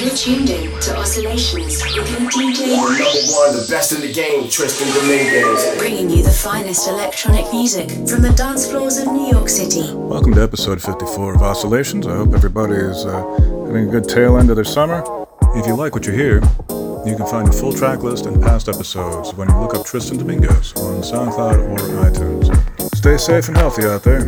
You're tuned in to Oscillations with your DJ. Number one, the best in the game, Tristan Dominguez. Bringing you the finest electronic music from the dance floors of New York City. Welcome to episode 54 of Oscillations. I hope everybody is uh, having a good tail end of their summer. If you like what you hear, you can find a full track list and past episodes when you look up Tristan Dominguez on SoundCloud or iTunes. Stay safe and healthy out there.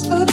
I'm